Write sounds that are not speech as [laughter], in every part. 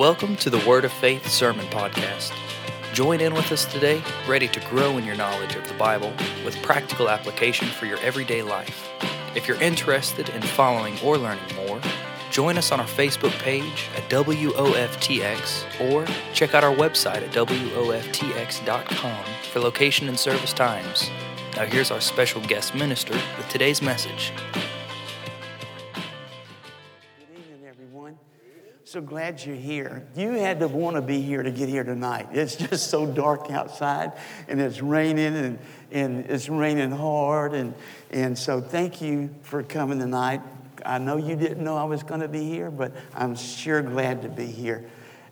Welcome to the Word of Faith Sermon Podcast. Join in with us today, ready to grow in your knowledge of the Bible with practical application for your everyday life. If you're interested in following or learning more, join us on our Facebook page at WOFTX or check out our website at WOFTX.com for location and service times. Now, here's our special guest minister with today's message. So glad you're here. You had to want to be here to get here tonight. It's just so dark outside, and it's raining, and, and it's raining hard. And, and so, thank you for coming tonight. I know you didn't know I was going to be here, but I'm sure glad to be here.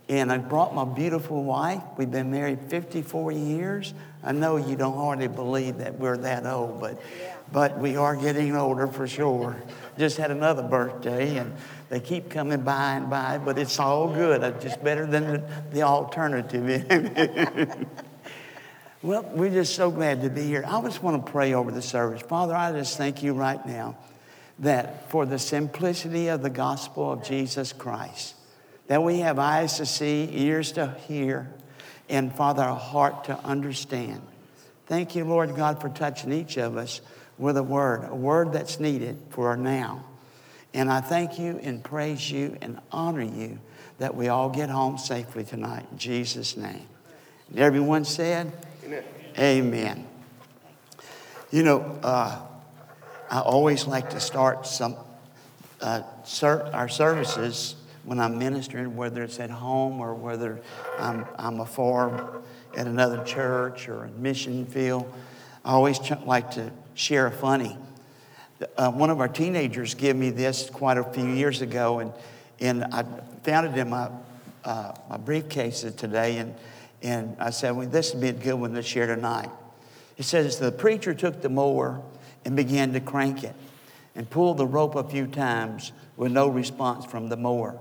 And I brought my beautiful wife. We've been married 54 years. I know you don't hardly believe that we're that old, but, but we are getting older for sure. Just had another birthday, and they keep coming by and by, but it's all good. It's just better than the, the alternative. [laughs] well, we're just so glad to be here. I just want to pray over the service. Father, I just thank you right now that for the simplicity of the gospel of Jesus Christ, that we have eyes to see, ears to hear, and Father, a heart to understand. Thank you, Lord God, for touching each of us with a word, a word that's needed for now. And I thank you and praise you and honor you that we all get home safely tonight. In Jesus' name. And everyone said, Amen. Amen. You know, uh, I always like to start some uh, ser- our services when I'm ministering, whether it's at home or whether I'm, I'm afar at another church or a mission field. I always ch- like to share a funny. Uh, one of our teenagers gave me this quite a few years ago, and, and I found it in my, uh, my briefcase today, and, and I said, well, this would be a good one to share tonight. It says, the preacher took the mower and began to crank it and pulled the rope a few times with no response from the mower.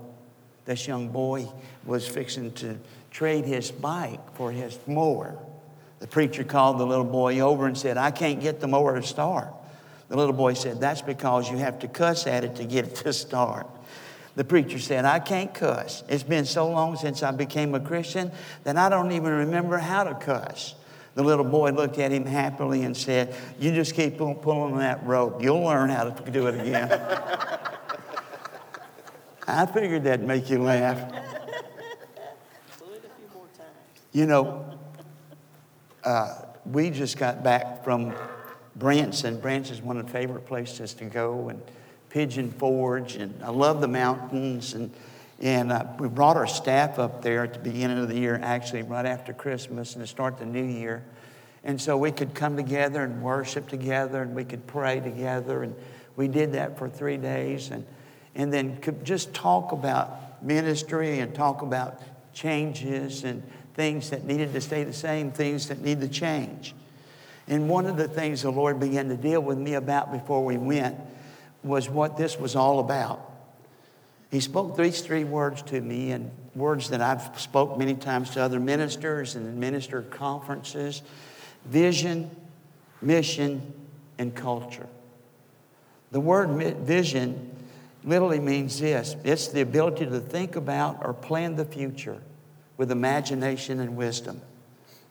This young boy was fixing to trade his bike for his mower. The preacher called the little boy over and said, I can't get the mower to start. The little boy said, That's because you have to cuss at it to get it to start. The preacher said, I can't cuss. It's been so long since I became a Christian that I don't even remember how to cuss. The little boy looked at him happily and said, You just keep pulling that rope. You'll learn how to do it again. [laughs] I figured that'd make you laugh. You know, uh, we just got back from Branson. Branson is one of the favorite places to go, and Pigeon Forge, and I love the mountains. And, and uh, we brought our staff up there at the beginning of the year, actually, right after Christmas, and to start the new year. And so we could come together and worship together, and we could pray together. And we did that for three days, and, and then could just talk about ministry and talk about changes and things that needed to stay the same, things that need to change. And one of the things the Lord began to deal with me about before we went was what this was all about. He spoke these three words to me, and words that I've spoke many times to other ministers and minister conferences: vision, mission, and culture. The word vision literally means this: it's the ability to think about or plan the future with imagination and wisdom.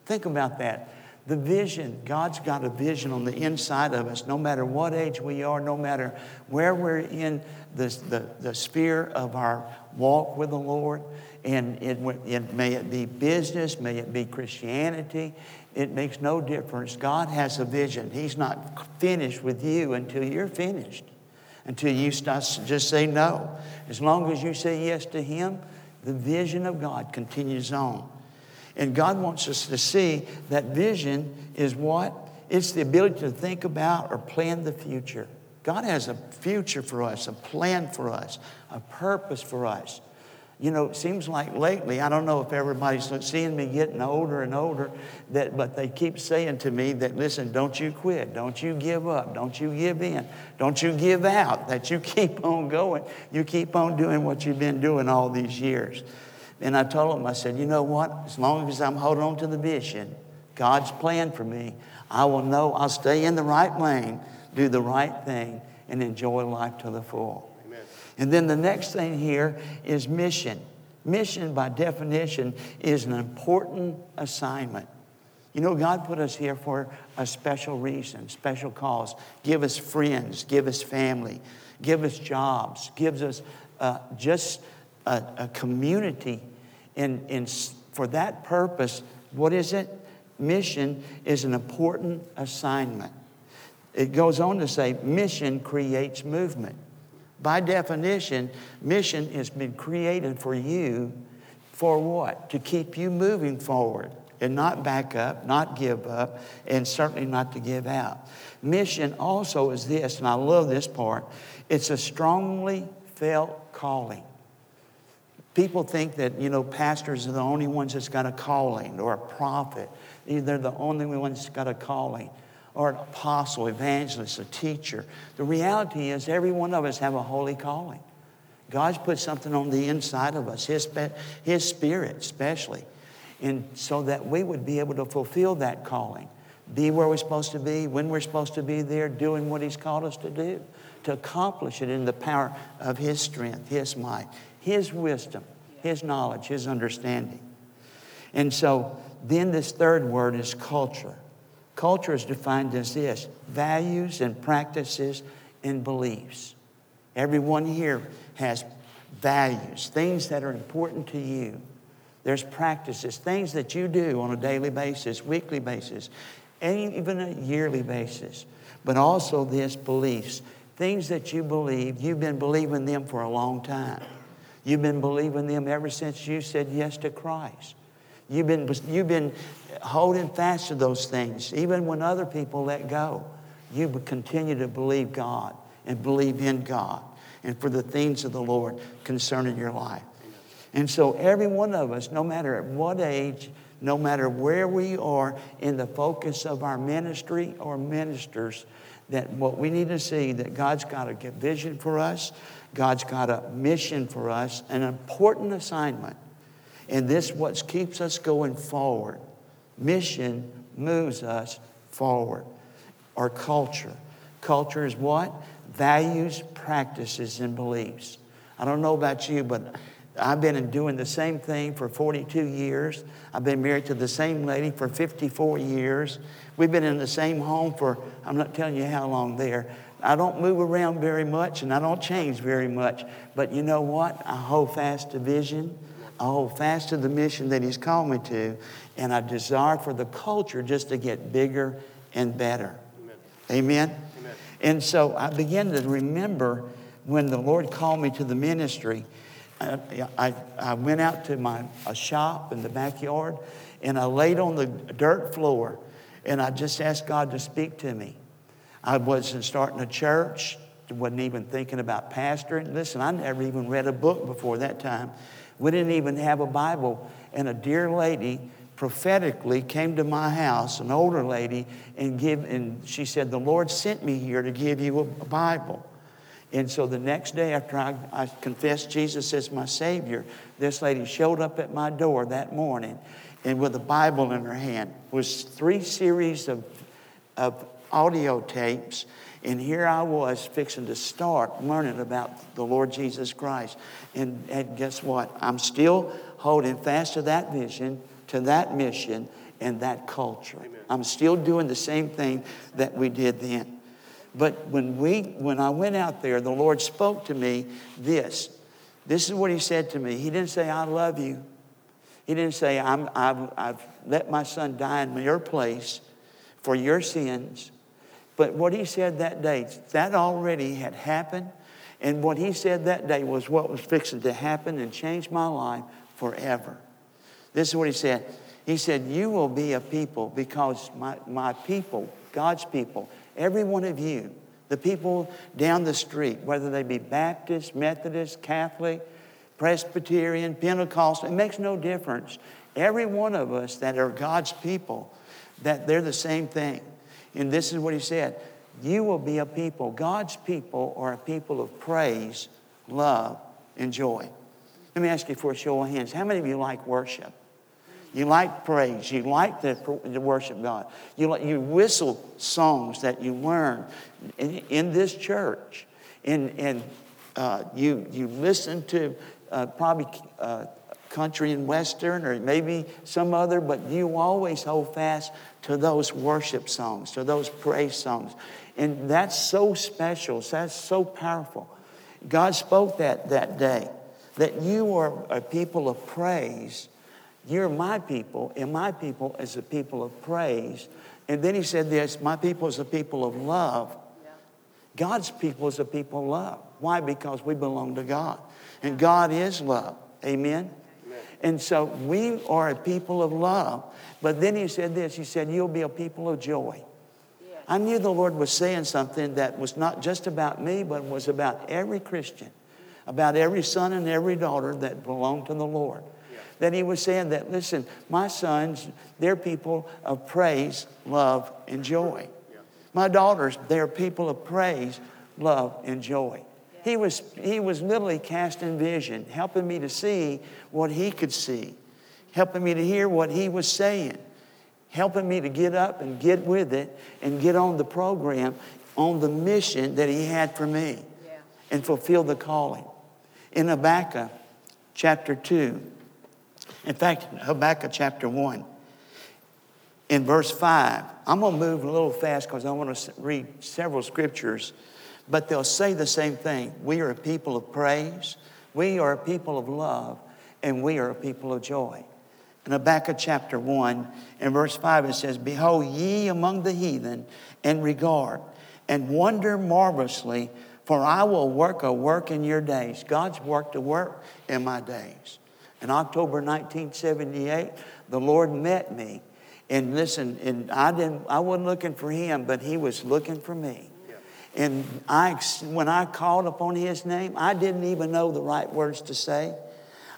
Think about that. The vision, God's got a vision on the inside of us, no matter what age we are, no matter where we're in the, the, the sphere of our walk with the Lord. And it, it, may it be business, may it be Christianity, it makes no difference. God has a vision. He's not finished with you until you're finished, until you start, just say no. As long as you say yes to Him, the vision of God continues on. And God wants us to see that vision is what? It's the ability to think about or plan the future. God has a future for us, a plan for us, a purpose for us. You know, it seems like lately, I don't know if everybody's seeing me getting older and older, that, but they keep saying to me that, listen, don't you quit. Don't you give up. Don't you give in. Don't you give out. That you [laughs] keep on going. You keep on doing what you've been doing all these years. And I told him, I said, you know what? As long as I'm holding on to the vision, God's plan for me, I will know I'll stay in the right lane, do the right thing, and enjoy life to the full. And then the next thing here is mission. Mission, by definition, is an important assignment. You know, God put us here for a special reason, special cause. Give us friends, give us family, give us jobs, gives us uh, just a, a community. And, and for that purpose, what is it? Mission is an important assignment. It goes on to say, mission creates movement. By definition, mission has been created for you for what? To keep you moving forward and not back up, not give up, and certainly not to give out. Mission also is this, and I love this part it's a strongly felt calling. People think that, you know, pastors are the only ones that's got a calling or a prophet. They're the only ones that's got a calling or an apostle, evangelist, a teacher. The reality is every one of us have a holy calling. God's put something on the inside of us, His, His Spirit especially and so that we would be able to fulfill that calling, be where we're supposed to be, when we're supposed to be there, doing what He's called us to do, to accomplish it in the power of His strength, His might, His wisdom, His knowledge, His understanding. And so then this third word is culture. Culture is defined as this values and practices and beliefs. Everyone here has values, things that are important to you. There's practices, things that you do on a daily basis, weekly basis, and even a yearly basis. But also this beliefs, things that you believe, you've been believing them for a long time. You've been believing them ever since you said yes to Christ. You've been, you've been holding fast to those things, even when other people let go. You continue to believe God and believe in God and for the things of the Lord concerning your life. And so, every one of us, no matter at what age, no matter where we are in the focus of our ministry or ministers, that what we need to see that God's got a vision for us, God's got a mission for us, an important assignment. And this what keeps us going forward. Mission moves us forward. Our culture. Culture is what? Values, practices, and beliefs. I don't know about you, but I've been doing the same thing for 42 years. I've been married to the same lady for 54 years. We've been in the same home for, I'm not telling you how long there. I don't move around very much and I don't change very much. But you know what? I hold fast to vision. I hold fast to the mission that He's called me to. And I desire for the culture just to get bigger and better. Amen. Amen? Amen. And so I began to remember when the Lord called me to the ministry. Uh, I, I, went out to my a shop in the backyard and I laid on the dirt floor and I just asked God to speak to me. I wasn't starting a church, wasn't even thinking about pastoring. Listen, I never even read a book before that time. We didn't even have a Bible. And a dear lady prophetically came to my house, an older lady, and give and she said, The Lord sent me here to give you a Bible. And so the next day after I, I, confessed Jesus as my Savior, this lady showed up at my door that morning and with a Bible in her hand was three series of, of audio tapes. And here I was fixing to start learning about the Lord Jesus Christ. And, and guess what? I'm still holding fast to that vision, to that mission, and that culture. Amen. I'm still doing the same thing that we did then. But when, we, when I went out there, the Lord spoke to me this. This is what He said to me. He didn't say, I love you. He didn't say, I'm, I've, I've let my son die in your place for your sins. But what He said that day, that already had happened. And what He said that day was what was fixing to happen and change my life forever. This is what He said. He said, You will be a people because my, my people, God's people, Every one of you, the people down the street, whether they be Baptist, Methodist, Catholic, Presbyterian, Pentecostal, it makes no difference. Every one of us that are God's people, that they're the same thing. And this is what he said You will be a people. God's people are a people of praise, love, and joy. Let me ask you for a show of hands. How many of you like worship? You like praise. You like to, to worship God. You, you whistle songs that you learn in, in this church. And, and uh, you, you listen to uh, probably uh, country and western or maybe some other, but you always hold fast to those worship songs, to those praise songs. And that's so special, that's so powerful. God spoke that that day that you are a people of praise. You're my people, and my people is a people of praise. And then he said this My people is a people of love. God's people is a people of love. Why? Because we belong to God. And God is love. Amen? Amen? And so we are a people of love. But then he said this He said, You'll be a people of joy. I knew the Lord was saying something that was not just about me, but was about every Christian, about every son and every daughter that belonged to the Lord. That He was saying that, listen, my sons, they're people of praise, love, and joy. My daughters, they're people of praise, love, and joy. He was, he was literally casting vision, helping me to see what he could see, helping me to hear what he was saying helping me to get up and get with it and get on the program, on the mission that He had for me yeah. and fulfill the calling. In Habakkuk chapter 2, in fact, Habakkuk chapter 1, in verse 5, I'm going to move a little fast because I want to read several scriptures, but they'll say the same thing. We are a people of praise, we are a people of love, and we are a people of joy in Habakkuk chapter 1 and verse 5 it says, Behold ye among the heathen and regard and wonder marvelously, for I will work a work in your days. God's worked a work in my days. In October 1978, the Lord met me. And listen, and I didn't I wasn't looking for him, but he was looking for me. And I, when I called upon his name, I didn't even know the right words to say.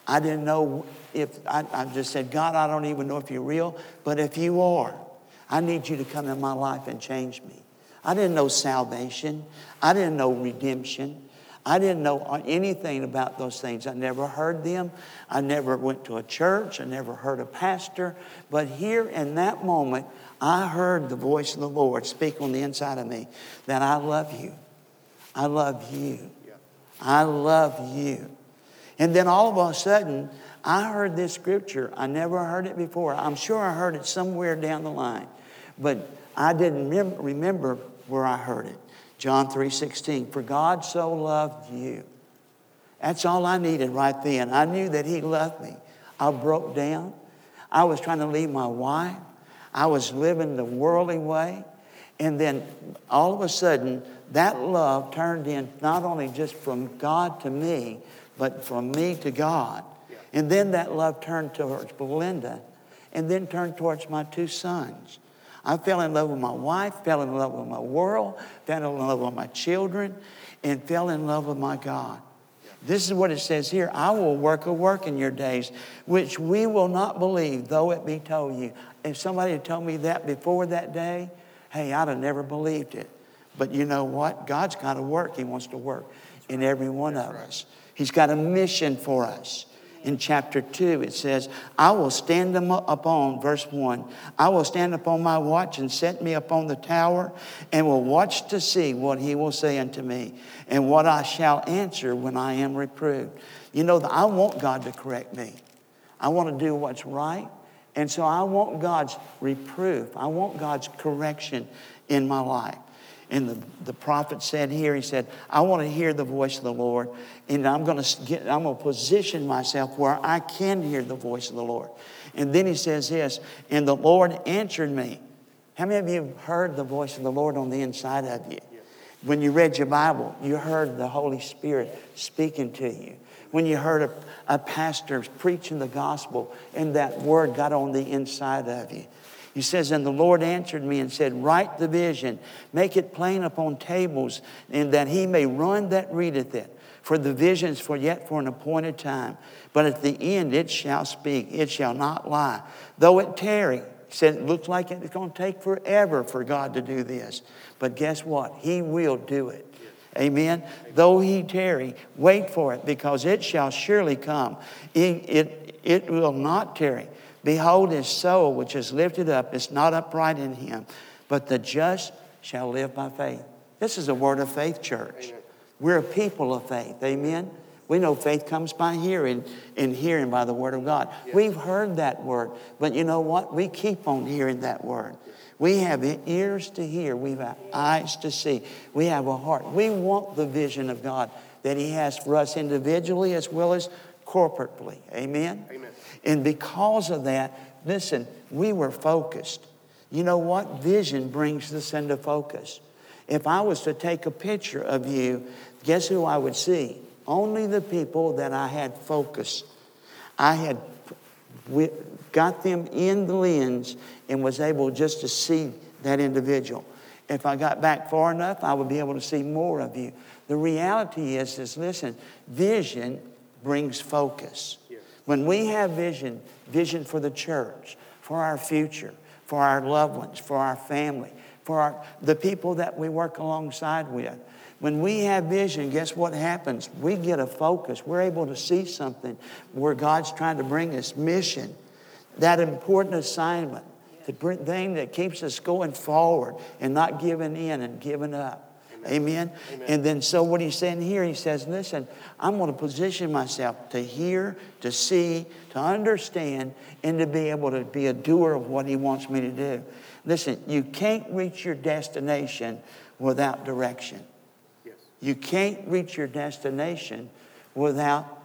I didn't know if, I, I just said, God, I don't even know if you're real, but if you are, I need you to come in my life and change me. I didn't know salvation. I didn't know redemption. I didn't know anything about those things. I never heard them. I never went to a church. I never heard a pastor. But here in that moment, I heard the voice of the Lord speak on the inside of me that I love you. I love you. I love you. And then all of a sudden, I heard this scripture. I never heard it before. I'm sure I heard it somewhere down the line, but I didn't remember where I heard it. John 3:16. For God so loved you. That's all I needed right then. I knew that He loved me. I broke down. I was trying to leave my wife. I was living the worldly way. And then all of a sudden, that love turned in not only just from God to me, but from me to God. And then that love turned towards Belinda and then turned towards my two sons. I fell in love with my wife, fell in love with my world, fell in love with my children, and fell in love with my God. This is what it says here I will work a work in your days, which we will not believe, though it be told you. If somebody had told me that before that day, hey, I'd have never believed it. But you know what? God's got a work. He wants to work in every one of us. He's got a mission for us. In chapter 2, it says, I will stand them upon, verse 1, I will stand upon my watch and set me upon the tower and will watch to see what he will say unto me and what I shall answer when I am reproved. You know, I want God to correct me. I want to do what's right. And so I want God's reproof. I want God's correction in my life. And the, the prophet said here, he said, I want to hear the voice of the Lord. And I'm going to get, I'm going to position myself where I can hear the voice of the Lord. And then he says this, and the Lord answered me. How many of you have heard the voice of the Lord on the inside of you? When you read your Bible, you heard the Holy Spirit speaking to you. When you heard a, a pastor preaching the gospel and that word got on the inside of you. He says, And the Lord answered me and said, Write the vision, make it plain upon tables, and that he may run that readeth it. For the visions for yet for an appointed time. But at the end it shall speak, it shall not lie. Though it tarry, said it looks like it's going to take forever for God to do this. But guess what? He will do it. Amen. Though he tarry, wait for it, because it shall surely come. It, it, it will not tarry. Behold, his soul, which is lifted up, is not upright in him, but the just shall live by faith. This is a word of faith, church. Amen. We're a people of faith. Amen. We know faith comes by hearing, and hearing by the word of God. We've heard that word, but you know what? We keep on hearing that word. We have ears to hear, we have eyes to see, we have a heart. We want the vision of God that He has for us individually as well as corporately. Amen? Amen. And because of that, listen, we were focused. You know what? Vision brings this into focus. If I was to take a picture of you, guess who I would see? Only the people that I had focused. I had got them in the lens and was able just to see that individual. If I got back far enough, I would be able to see more of you. The reality is, is listen, vision brings focus. When we have vision, vision for the church, for our future, for our loved ones, for our family, for our, the people that we work alongside with. When we have vision, guess what happens? We get a focus. We're able to see something where God's trying to bring us mission, that important assignment, the thing that keeps us going forward and not giving in and giving up. Amen. Amen. And then, so what he's saying here, he says, listen, I'm going to position myself to hear, to see, to understand, and to be able to be a doer of what he wants me to do. Listen, you can't reach your destination without direction. Yes. You can't reach your destination without,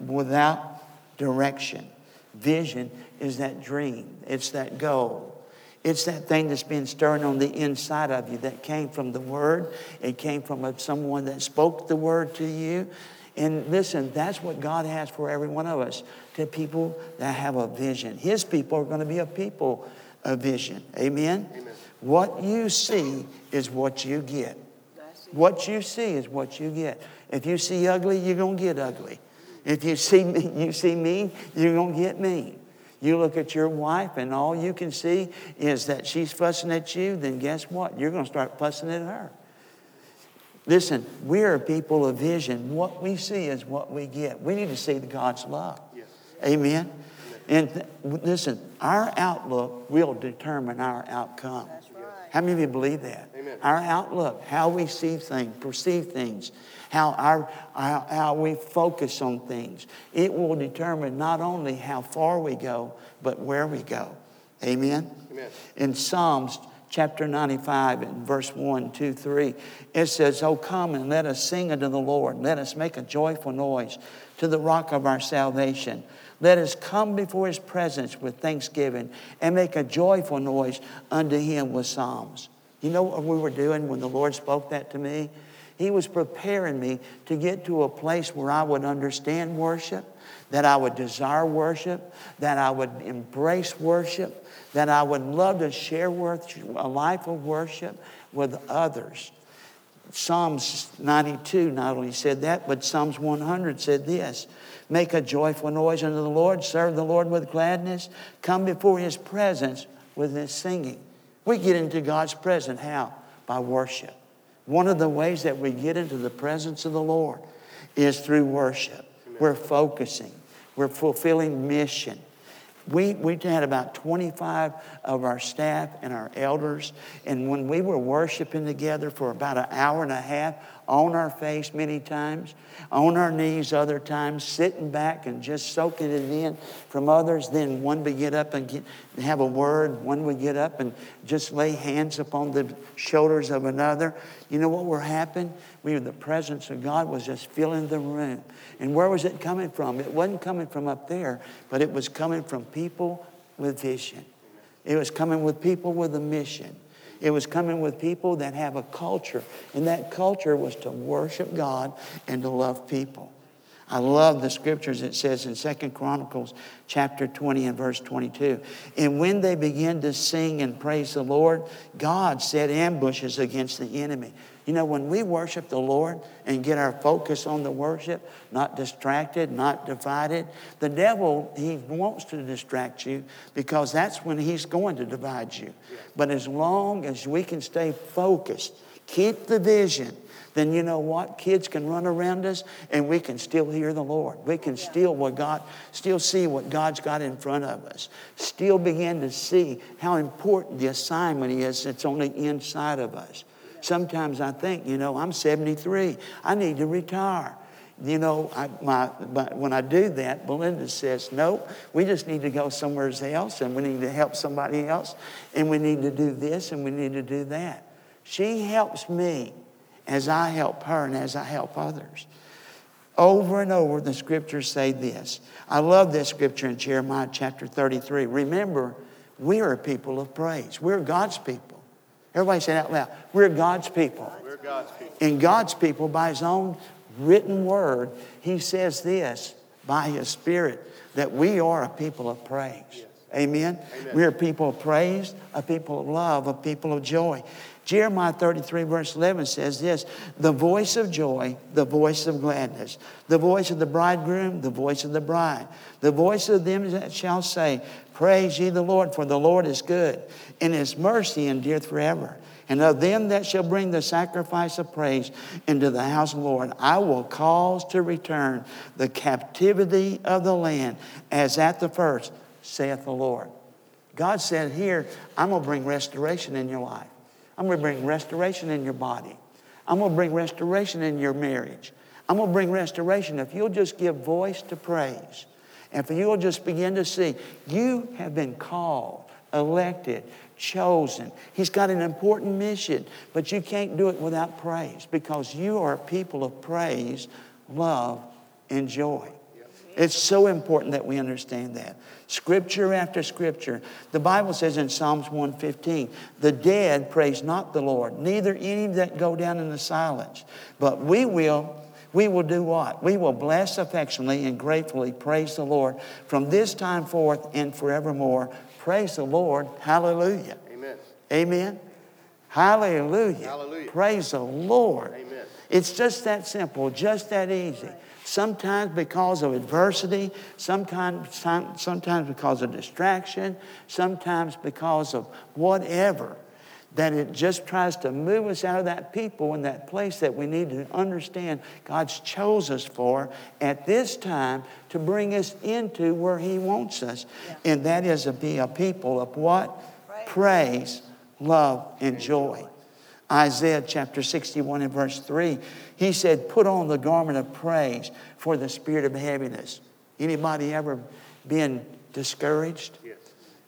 without direction. Vision is that dream, it's that goal. It's that thing that's been stirring on the inside of you that came from the Word. It came from someone that spoke the Word to you. And listen, that's what God has for every one of us to people that have a vision. His people are going to be a people of vision. Amen? Amen. What you see is what you get. What you see is what you get. If you see ugly, you're going to get ugly. If you see, me, you see me, you're going to get mean. You look at your wife and all you can see is that she's fussing at you, then guess what? You're going to start fussing at her. Listen, we are people of vision. What we see is what we get. We need to see the God's love. Yes. Amen. And th- listen, our outlook will determine our outcome. How many of you believe that? Amen. Our outlook, how we see things, perceive things, how, our, how, how we focus on things. It will determine not only how far we go, but where we go. Amen? Amen. In Psalms chapter 95 and verse 1, 2, 3, it says, Oh, come and let us sing unto the Lord. Let us make a joyful noise to the rock of our salvation. Let us come before his presence with thanksgiving and make a joyful noise unto him with psalms. You know what we were doing when the Lord spoke that to me? He was preparing me to get to a place where I would understand worship, that I would desire worship, that I would embrace worship, that I would love to share a life of worship with others. Psalms 92 not only said that, but Psalms 100 said this Make a joyful noise unto the Lord, serve the Lord with gladness, come before his presence with his singing. We get into God's presence how? By worship. One of the ways that we get into the presence of the Lord is through worship. Amen. We're focusing, we're fulfilling mission. We, we had about 25 of our staff and our elders, and when we were worshiping together for about an hour and a half, on our face many times, on our knees other times, sitting back and just soaking it in from others. Then one would get up and get, have a word. One would get up and just lay hands upon the shoulders of another. You know what were happening? We the presence of God was just filling the room. And where was it coming from? It wasn't coming from up there, but it was coming from people with vision. It was coming with people with a mission. It was coming with people that have a culture, and that culture was to worship God and to love people. I love the scriptures it says in Second Chronicles chapter 20 and verse 22. And when they began to sing and praise the Lord, God set ambushes against the enemy. You know, when we worship the Lord and get our focus on the worship, not distracted, not divided, the devil, he wants to distract you because that's when he's going to divide you. But as long as we can stay focused, keep the vision, then you know what? Kids can run around us and we can still hear the Lord. We can still what God still see what God's got in front of us. Still begin to see how important the assignment is that's on the inside of us. Sometimes I think, you know, I'm 73. I need to retire. you know, I, my, my, when I do that, Belinda says, nope, we just need to go somewhere else and we need to help somebody else and we need to do this and we need to do that. She helps me as I help her and as I help others. Over and over, the scriptures say this. I love this scripture in Jeremiah chapter 33. Remember, we are people of praise. We're God's people. Everybody say it out loud. We're God's people. We're God's people. And God's people, by His own written word, He says this by His Spirit that we are a people of praise. Yes. Amen? Amen? We're a people of praise, a people of love, a people of joy. Jeremiah 33, verse 11 says this The voice of joy, the voice of gladness, the voice of the bridegroom, the voice of the bride, the voice of them that shall say, Praise ye the Lord, for the Lord is good, and his mercy endureth forever. And of them that shall bring the sacrifice of praise into the house of the Lord, I will cause to return the captivity of the land as at the first, saith the Lord. God said here, I'm going to bring restoration in your life. I'm going to bring restoration in your body. I'm going to bring restoration in your marriage. I'm going to bring restoration if you'll just give voice to praise. And if you'll just begin to see, you have been called, elected, chosen. He's got an important mission, but you can't do it without praise because you are a people of praise, love, and joy. It's so important that we understand that. Scripture after scripture. The Bible says in Psalms 115, the dead praise not the Lord, neither any that go down in the silence. But we will, we will do what? We will bless affectionately and gratefully praise the Lord from this time forth and forevermore. Praise the Lord. Hallelujah. Amen. Amen. Hallelujah. Hallelujah. Praise the Lord. Amen. It's just that simple, just that easy sometimes because of adversity, sometimes, sometimes because of distraction, sometimes because of whatever, that it just tries to move us out of that people in that place that we need to understand God's chose us for at this time to bring us into where He wants us. Yeah. And that is to be a people of what? Praise, Praise love, and joy. Isaiah chapter 61 and verse 3, he said, Put on the garment of praise for the spirit of heaviness. Anybody ever been discouraged? Yes.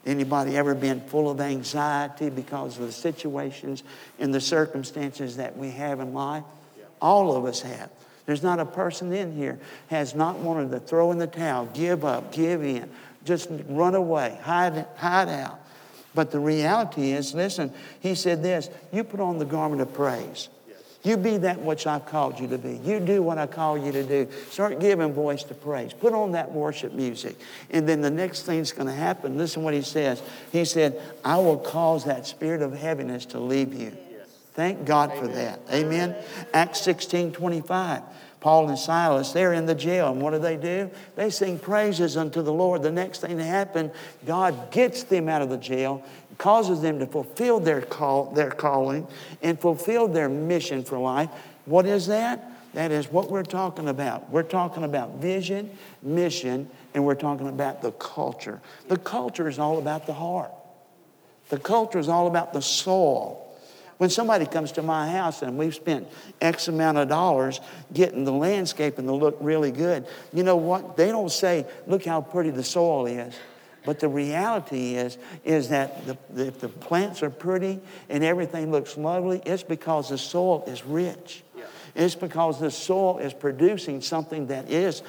Anybody ever been full of anxiety because of the situations and the circumstances that we have in life? Yeah. All of us have. There's not a person in here has not wanted to throw in the towel, give up, give in, just run away, hide, hide out. But the reality is, listen, he said this you put on the garment of praise. You be that which I've called you to be. You do what I call you to do. Start giving voice to praise. Put on that worship music. And then the next thing's going to happen. Listen what he says. He said, I will cause that spirit of heaviness to leave you. Thank God for that. Amen. Acts 16 25. Paul and Silas, they're in the jail. And what do they do? They sing praises unto the Lord. The next thing to happen, God gets them out of the jail, causes them to fulfill their, call, their calling and fulfill their mission for life. What is that? That is what we're talking about. We're talking about vision, mission, and we're talking about the culture. The culture is all about the heart. The culture is all about the soul. When somebody comes to my house and we've spent X amount of dollars getting the landscaping to look really good, you know what? They don't say, look how pretty the soil is. But the reality is, is that the, if the plants are pretty and everything looks lovely, it's because the soil is rich. Yeah. It's because the soil is producing something that is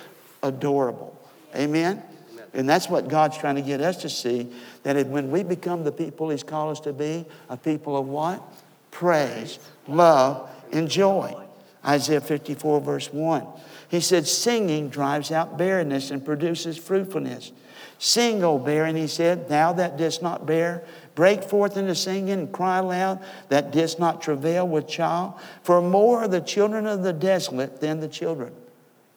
adorable. Amen? Amen? And that's what God's trying to get us to see that when we become the people He's called us to be, a people of what? Praise, love, and joy. Isaiah 54, verse 1. He said, Singing drives out barrenness and produces fruitfulness. Sing, O barren, he said, thou that didst not bear. Break forth into singing and cry aloud that didst not travail with child. For more are the children of the desolate than the children.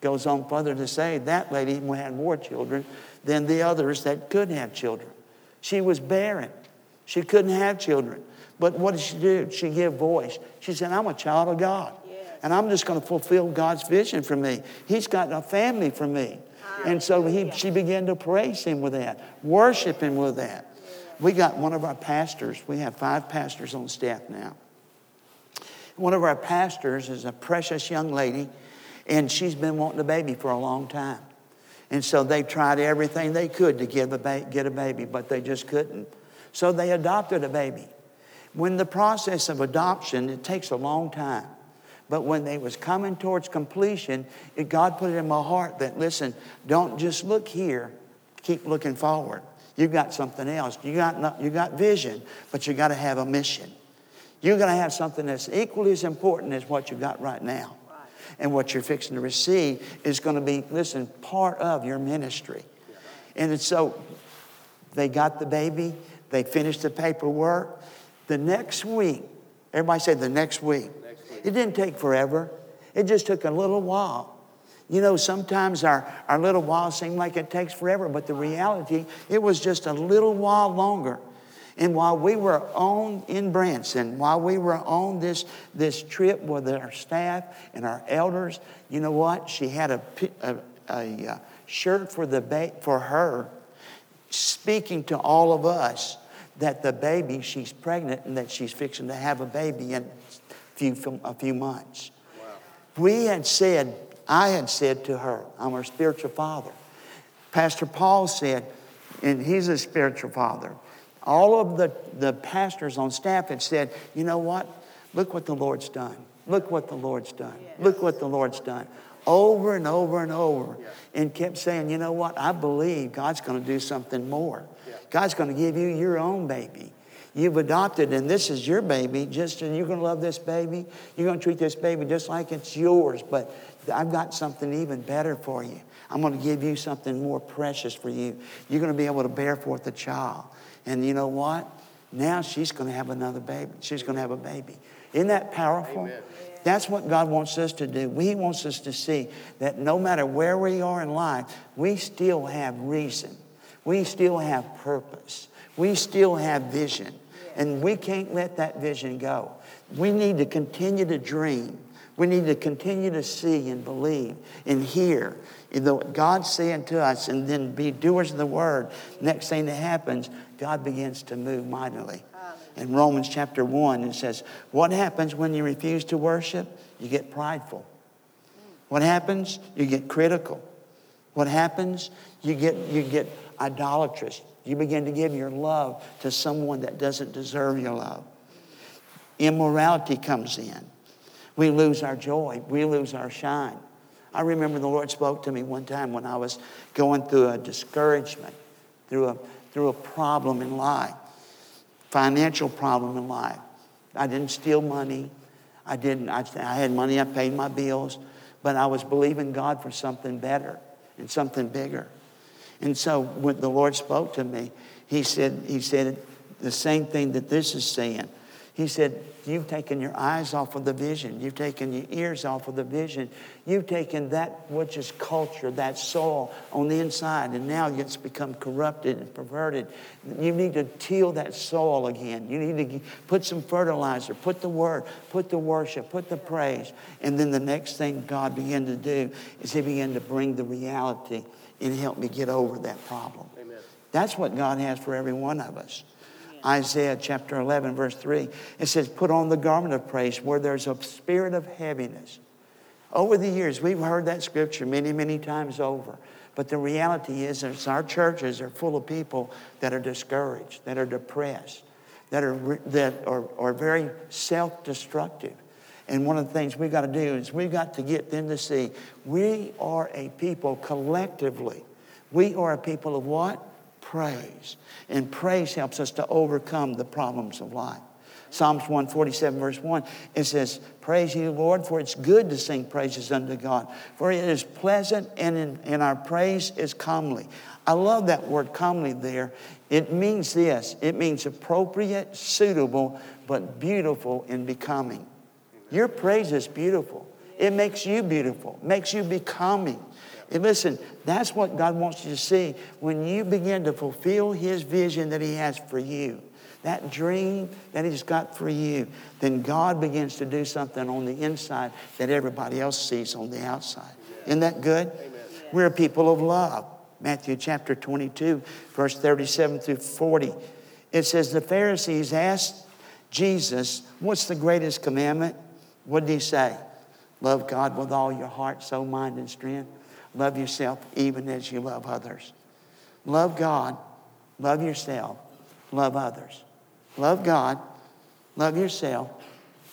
Goes on further to say that lady had more children than the others that could have children. She was barren. She couldn't have children. But what did she do? She gave voice. She said, I'm a child of God. Yes. And I'm just going to fulfill God's vision for me. He's got a family for me. And so he, she began to praise him with that, worship him with that. We got one of our pastors, we have five pastors on staff now. One of our pastors is a precious young lady, And she's been wanting a baby for a long time. And so they tried everything they could to give a ba- get a baby, but they just couldn't. So they adopted a baby. When the process of adoption, it takes a long time. But when they was coming towards completion, it, God put it in my heart that, listen, don't just look here, keep looking forward. You got something else. You got, you got vision, but you got to have a mission. You're going to have something that's equally as important as what you got right now. And what you're fixing to receive is going to be, listen, part of your ministry. And so they got the baby, they finished the paperwork. The next week, everybody said the next week. Next week. It didn't take forever, it just took a little while. You know, sometimes our, our little while seem like it takes forever, but the reality, it was just a little while longer. And while we were on in Branson, while we were on this, this trip with our staff and our elders, you know what? She had a, a, a uh, shirt for, the ba- for her speaking to all of us that the baby, she's pregnant and that she's fixing to have a baby in a few, a few months. Wow. We had said, I had said to her, I'm her spiritual father. Pastor Paul said, and he's a spiritual father. All of the, the pastors on staff had said, you know what? Look what the Lord's done. Look what the Lord's done. Look what the Lord's done. Over and over and over. And kept saying, you know what? I believe God's going to do something more. God's going to give you your own baby. You've adopted, and this is your baby. Just and you're going to love this baby. You're going to treat this baby just like it's yours. But I've got something even better for you. I'm going to give you something more precious for you. You're going to be able to bear forth a child. And you know what? Now she's going to have another baby. She's going to have a baby. Isn't that powerful? Amen. That's what God wants us to do. He wants us to see that no matter where we are in life, we still have reason we still have purpose. We still have vision. And we can't let that vision go. We need to continue to dream. We need to continue to see and believe and hear what God's saying to us and then be doers of the word. Next thing that happens, God begins to move mightily. In Romans chapter 1, it says, What happens when you refuse to worship? You get prideful. What happens? You get critical. What happens? You get, you get idolatrous. You begin to give your love to someone that doesn't deserve your love. Immorality comes in. We lose our joy. We lose our shine. I remember the Lord spoke to me one time when I was going through a discouragement, through a, through a problem in life, financial problem in life. I didn't steal money. I didn't. I, I had money. I paid my bills, but I was believing God for something better and something bigger. And so when the Lord spoke to me, he said, he said the same thing that this is saying. He said, You've taken your eyes off of the vision. You've taken your ears off of the vision. You've taken that which is culture, that soil on the inside, and now it's become corrupted and perverted. You need to till that soil again. You need to put some fertilizer, put the word, put the worship, put the praise. And then the next thing God began to do is He began to bring the reality and help me get over that problem. Amen. That's what God has for every one of us. Isaiah chapter 11, verse 3, it says, Put on the garment of praise where there's a spirit of heaviness. Over the years, we've heard that scripture many, many times over. But the reality is, is our churches are full of people that are discouraged, that are depressed, that are, that are, are very self destructive. And one of the things we've got to do is we've got to get them to see we are a people collectively. We are a people of what? Praise. And praise helps us to overcome the problems of life. Psalms 147, verse 1, it says, Praise you, Lord, for it's good to sing praises unto God, for it is pleasant and, in, and our praise is comely. I love that word comely there. It means this it means appropriate, suitable, but beautiful and becoming. Your praise is beautiful. It makes you beautiful, makes you becoming. And listen, that's what God wants you to see when you begin to fulfill His vision that He has for you. That dream that He's got for you, then God begins to do something on the inside that everybody else sees on the outside. Isn't that good? Amen. We're a people of love. Matthew chapter 22, verse 37 through 40. It says, The Pharisees asked Jesus, What's the greatest commandment? What did he say? Love God with all your heart, soul, mind, and strength. Love yourself even as you love others. Love God, love yourself, love others. Love God, love yourself,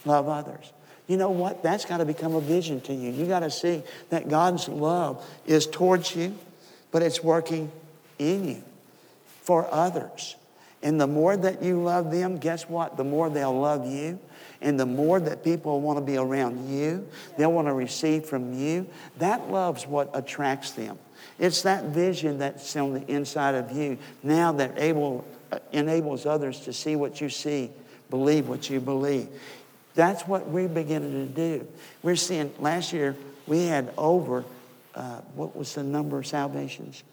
love others. You know what? That's got to become a vision to you. You got to see that God's love is towards you, but it's working in you for others. And the more that you love them, guess what? The more they'll love you. And the more that people want to be around you, they'll want to receive from you. That love's what attracts them. It's that vision that's on the inside of you now that able, uh, enables others to see what you see, believe what you believe. That's what we're beginning to do. We're seeing, last year, we had over, uh, what was the number of salvations?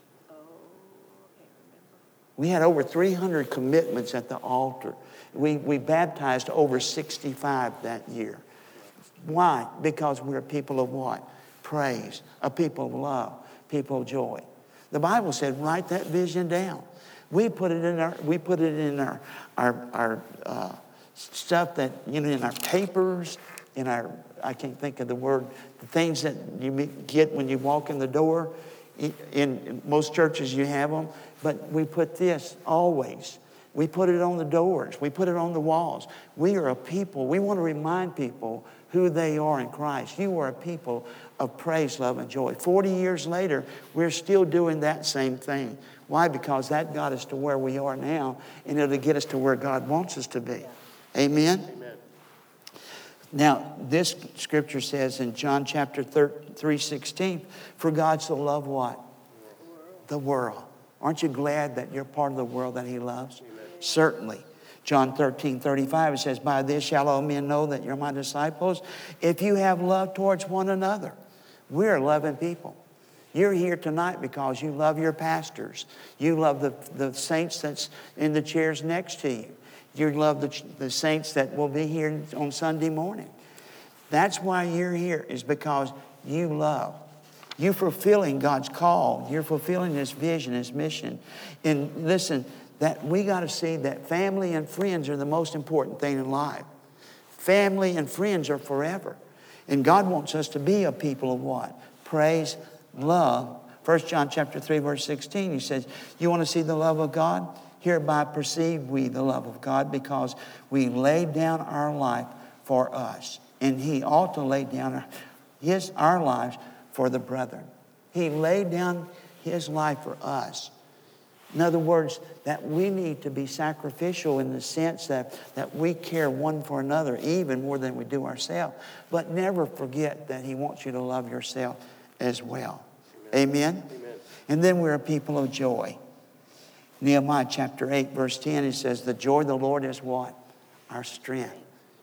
We had over 300 commitments at the altar. We, we baptized over 65 that year. Why? Because we're people of what? Praise, a people of love, people of joy. The Bible said, write that vision down. We put it in our, we put it in our, our, our uh, stuff that, you know, in our papers, in our, I can't think of the word, the things that you get when you walk in the door. In, in most churches, you have them, but we put this always we put it on the doors. We put it on the walls. We are a people. We want to remind people who they are in Christ. You are a people of praise, love, and joy. 40 years later, we're still doing that same thing. Why? Because that got us to where we are now, and it'll get us to where God wants us to be. Amen? Amen. Now, this scripture says in John chapter 3, 16, for God so loved what? The world. Aren't you glad that you're part of the world that He loves? Amen. Certainly. John 13, 35, it says, By this shall all men know that you're my disciples, if you have love towards one another. We're loving people. You're here tonight because you love your pastors. You love the, the saints that's in the chairs next to you. You love the, the saints that will be here on Sunday morning. That's why you're here, is because you love. You're fulfilling God's call. You're fulfilling His vision, His mission. And listen, that we got to see that family and friends are the most important thing in life. Family and friends are forever. And God wants us to be a people of what? Praise, love. 1 John chapter 3, verse 16, he says, You want to see the love of God? Hereby perceive we the love of God because we laid down our life for us. And he ought to lay down his, our lives for the brethren. He laid down his life for us. In other words, that we need to be sacrificial in the sense that, that we care one for another even more than we do ourselves. But never forget that He wants you to love yourself as well. Amen? Amen? And then we're a people of joy. Nehemiah chapter 8, verse 10, it says, The joy of the Lord is what? Our strength.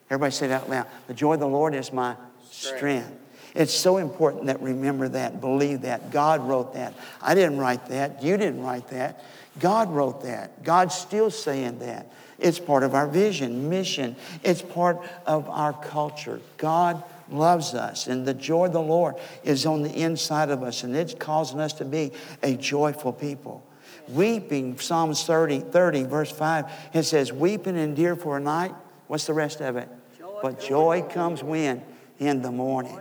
Everybody say that loud. The joy of the Lord is my strength. strength. It's so important that remember that, believe that. God wrote that. I didn't write that. You didn't write that. God wrote that. God's still saying that. It's part of our vision, mission. It's part of our culture. God loves us, and the joy of the Lord is on the inside of us, and it's causing us to be a joyful people. Weeping, Psalms 30, 30 verse 5, it says, Weeping endure for a night. What's the rest of it? Joy. But joy comes when? In the morning.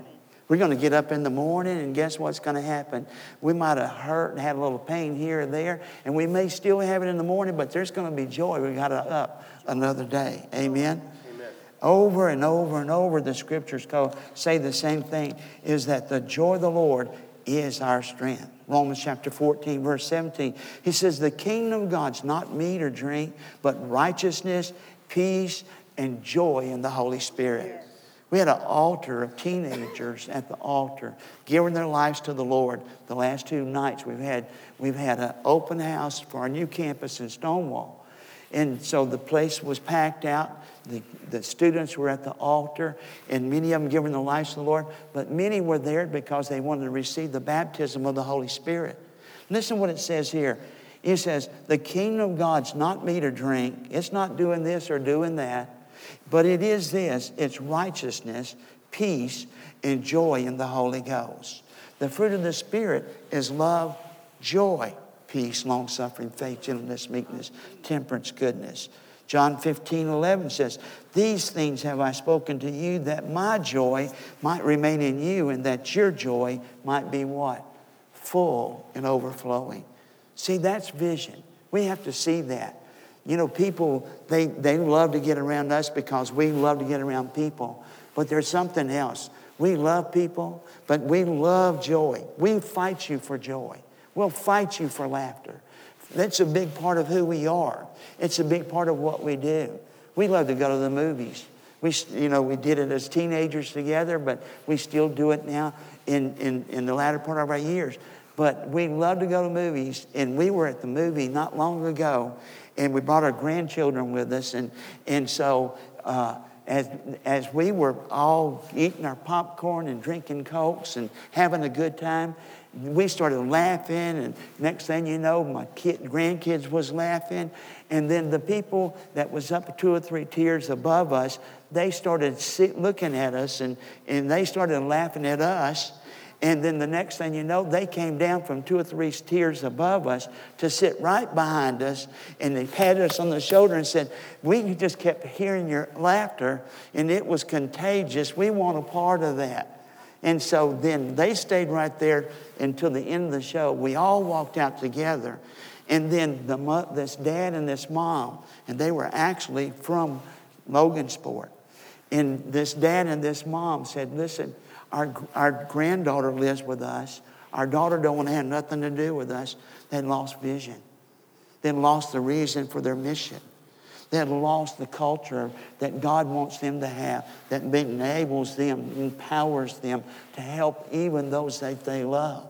We're going to get up in the morning, and guess what's going to happen? We might have hurt and had a little pain here or there, and we may still have it in the morning, but there's going to be joy. We got to up another day. Amen? Amen. Over and over and over, the scriptures go, say the same thing is that the joy of the Lord is our strength. Romans chapter 14, verse 17. He says, The kingdom of God's not meat or drink, but righteousness, peace, and joy in the Holy Spirit. We had an altar of teenagers at the altar giving their lives to the Lord. The last two nights we've had we've had an open house for our new campus in Stonewall. And so the place was packed out. The, the students were at the altar, and many of them giving their lives to the Lord. But many were there because they wanted to receive the baptism of the Holy Spirit. Listen what it says here. It says, The kingdom of God's not meat or drink, it's not doing this or doing that. But it is this it's righteousness, peace, and joy in the Holy Ghost. The fruit of the Spirit is love, joy, peace, long suffering, faith, gentleness, meekness, temperance, goodness. John 15, 11 says, These things have I spoken to you that my joy might remain in you and that your joy might be what? Full and overflowing. See, that's vision. We have to see that. You know, people, they, they love to get around us because we love to get around people. But there's something else. We love people, but we love joy. We fight you for joy. We'll fight you for laughter. That's a big part of who we are. It's a big part of what we do. We love to go to the movies. We, you know, we did it as teenagers together, but we still do it now in, in, in the latter part of our years. But we love to go to movies, and we were at the movie not long ago, and we brought our grandchildren with us, and, and so uh, as, as we were all eating our popcorn and drinking cokes and having a good time, we started laughing, and next thing you know, my kid, grandkids was laughing, and then the people that was up two or three tiers above us, they started looking at us, and, and they started laughing at us. And then the next thing you know, they came down from two or three tiers above us to sit right behind us. And they patted us on the shoulder and said, We just kept hearing your laughter, and it was contagious. We want a part of that. And so then they stayed right there until the end of the show. We all walked out together. And then the, this dad and this mom, and they were actually from Logansport. And this dad and this mom said, Listen, our, our granddaughter lives with us. Our daughter don't want to have nothing to do with us. They lost vision. They lost the reason for their mission. They had lost the culture that God wants them to have, that enables them, empowers them to help even those that they love.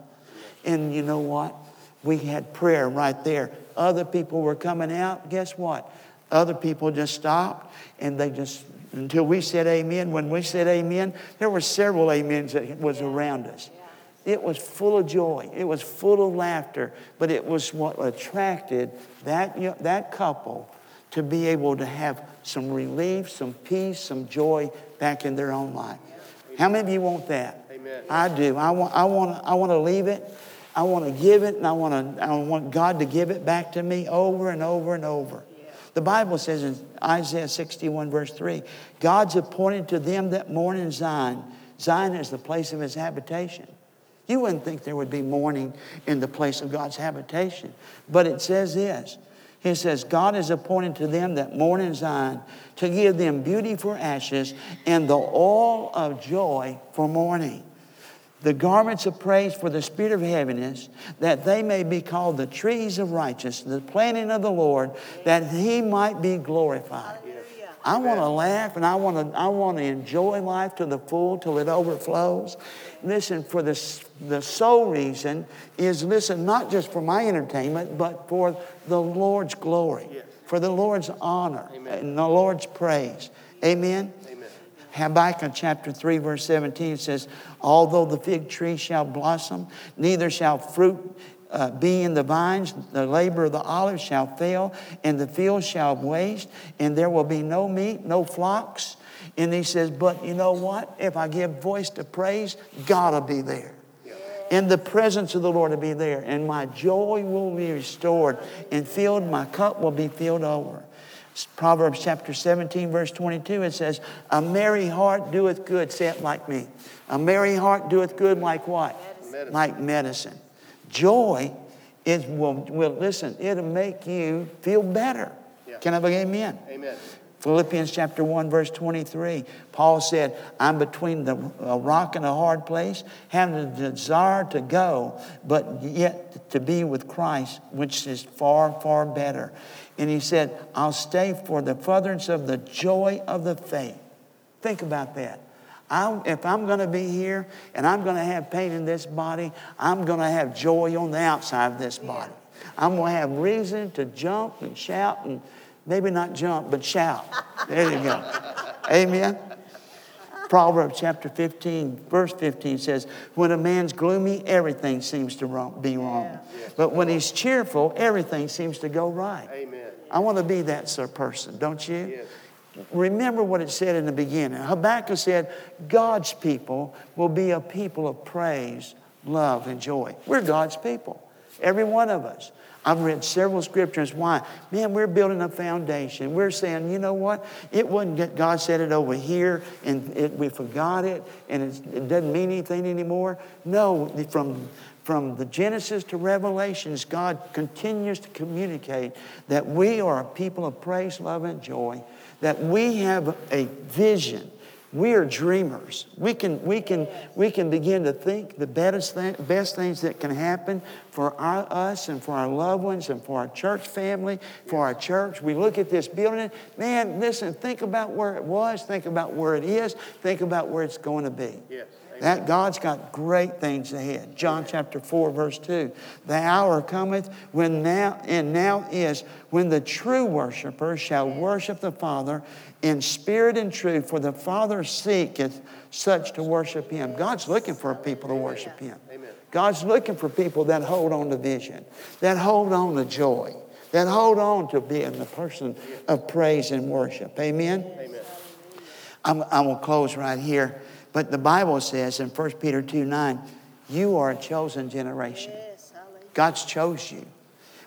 And you know what? We had prayer right there. Other people were coming out. Guess what? Other people just stopped and they just until we said amen. When we said amen, there were several amens that was around us. It was full of joy. It was full of laughter. But it was what attracted that, that couple to be able to have some relief, some peace, some joy back in their own life. How many of you want that? Amen. I do. I want, I, want, I want to leave it. I want to give it, and I want, to, I want God to give it back to me over and over and over. The Bible says in Isaiah 61, verse 3, God's appointed to them that mourn in Zion. Zion is the place of his habitation. You wouldn't think there would be mourning in the place of God's habitation. But it says this He says, God is appointed to them that mourn in Zion to give them beauty for ashes and the oil of joy for mourning the garments of praise for the spirit of heaviness, that they may be called the trees of righteousness, the planting of the Lord, that he might be glorified. I want to laugh and I want to, I want to enjoy life to the full till it overflows. Listen, for the, the sole reason is listen, not just for my entertainment, but for the Lord's glory, for the Lord's honor, Amen. and the Lord's praise. Amen. Habakkuk chapter 3, verse 17 says, Although the fig tree shall blossom, neither shall fruit uh, be in the vines, the labor of the olive shall fail, and the field shall waste, and there will be no meat, no flocks. And he says, But you know what? If I give voice to praise, God will be there. And the presence of the Lord will be there, and my joy will be restored and filled, my cup will be filled over. Proverbs chapter 17, verse 22, it says, A merry heart doeth good. Say it like me. A merry heart doeth good like what? Medicine. Like medicine. Joy is, will, will listen, it'll make you feel better. Yeah. Can I have amen? Amen. Philippians chapter 1, verse 23, Paul said, I'm between the, a rock and a hard place, having a desire to go, but yet to be with Christ, which is far, far better. And he said, I'll stay for the furtherance of the joy of the faith. Think about that. I, if I'm going to be here and I'm going to have pain in this body, I'm going to have joy on the outside of this body. I'm going to have reason to jump and shout and maybe not jump, but shout. There you go. Amen. Proverbs chapter 15, verse 15 says, When a man's gloomy, everything seems to wrong, be wrong. But when he's cheerful, everything seems to go right. Amen. I want to be that sort of person, don't you? Yes. Remember what it said in the beginning. Habakkuk said, God's people will be a people of praise, love, and joy. We're God's people. Every one of us. I've read several scriptures. Why? Man, we're building a foundation. We're saying, you know what? It wasn't God said it over here and it, we forgot it and it doesn't mean anything anymore. No, from, from the Genesis to Revelations, God continues to communicate that we are a people of praise, love, and joy, that we have a vision we are dreamers. We can, we can, we can begin to think the best, best things that can happen for our, us and for our loved ones and for our church family, for our church. We look at this building. Man, listen, think about where it was, think about where it is, think about where it's going to be. Yes. That God's got great things ahead. John chapter 4, verse 2. The hour cometh when now and now is when the true worshiper shall worship the Father in spirit and truth, for the Father seeketh such to worship him. God's looking for people to worship him. God's looking for people that hold on to vision, that hold on to joy, that hold on to being the person of praise and worship. Amen? Amen. I'm, I'm going to close right here. But the Bible says in 1 Peter 2 9, you are a chosen generation. God's chose you.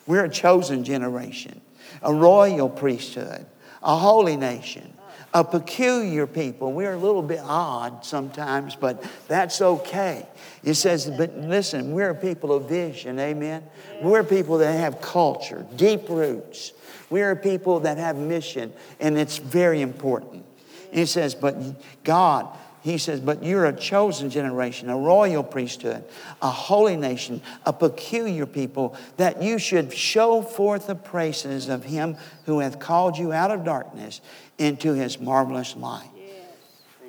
We're a chosen generation, a royal priesthood, a holy nation, a peculiar people. We're a little bit odd sometimes, but that's okay. It says, but listen, we're a people of vision, amen? We're people that have culture, deep roots. We're a people that have mission, and it's very important. It says, but God, he says, But you're a chosen generation, a royal priesthood, a holy nation, a peculiar people, that you should show forth the praises of him who hath called you out of darkness into his marvelous light.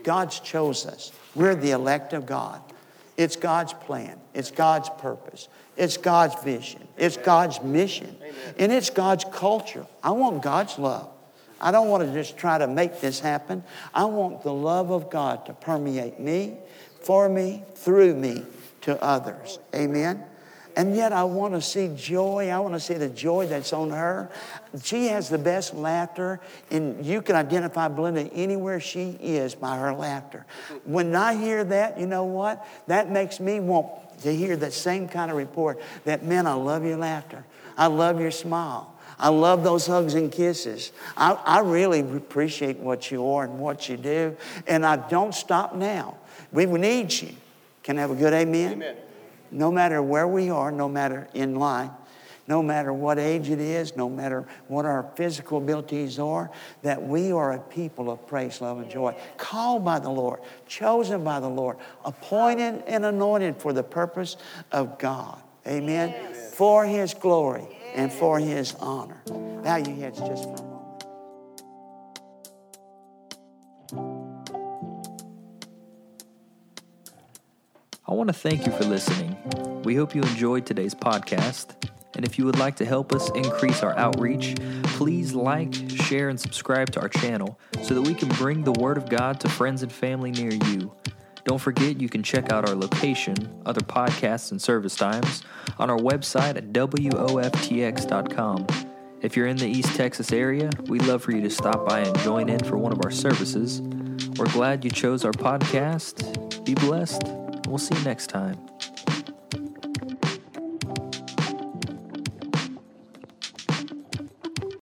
God's chose us. We're the elect of God. It's God's plan, it's God's purpose, it's God's vision, it's God's mission, and it's God's culture. I want God's love. I don't want to just try to make this happen. I want the love of God to permeate me, for me, through me to others. Amen. And yet I want to see joy. I want to see the joy that's on her. She has the best laughter, and you can identify Belinda anywhere she is by her laughter. When I hear that, you know what? That makes me want to hear that same kind of report that, man, I love your laughter. I love your smile. I love those hugs and kisses. I, I really appreciate what you are and what you do. And I don't stop now. We need you. Can I have a good amen? Amen. No matter where we are, no matter in life, no matter what age it is, no matter what our physical abilities are, that we are a people of praise, love, and joy. Called by the Lord, chosen by the Lord, appointed and anointed for the purpose of God. Amen. Yes. For His glory and for his honor. Bow your heads just for a moment. I want to thank you for listening. We hope you enjoyed today's podcast. And if you would like to help us increase our outreach, please like, share, and subscribe to our channel so that we can bring the Word of God to friends and family near you. Don't forget you can check out our location, other podcasts, and service times on our website at WOFTX.com. If you're in the East Texas area, we'd love for you to stop by and join in for one of our services. We're glad you chose our podcast. Be blessed. We'll see you next time.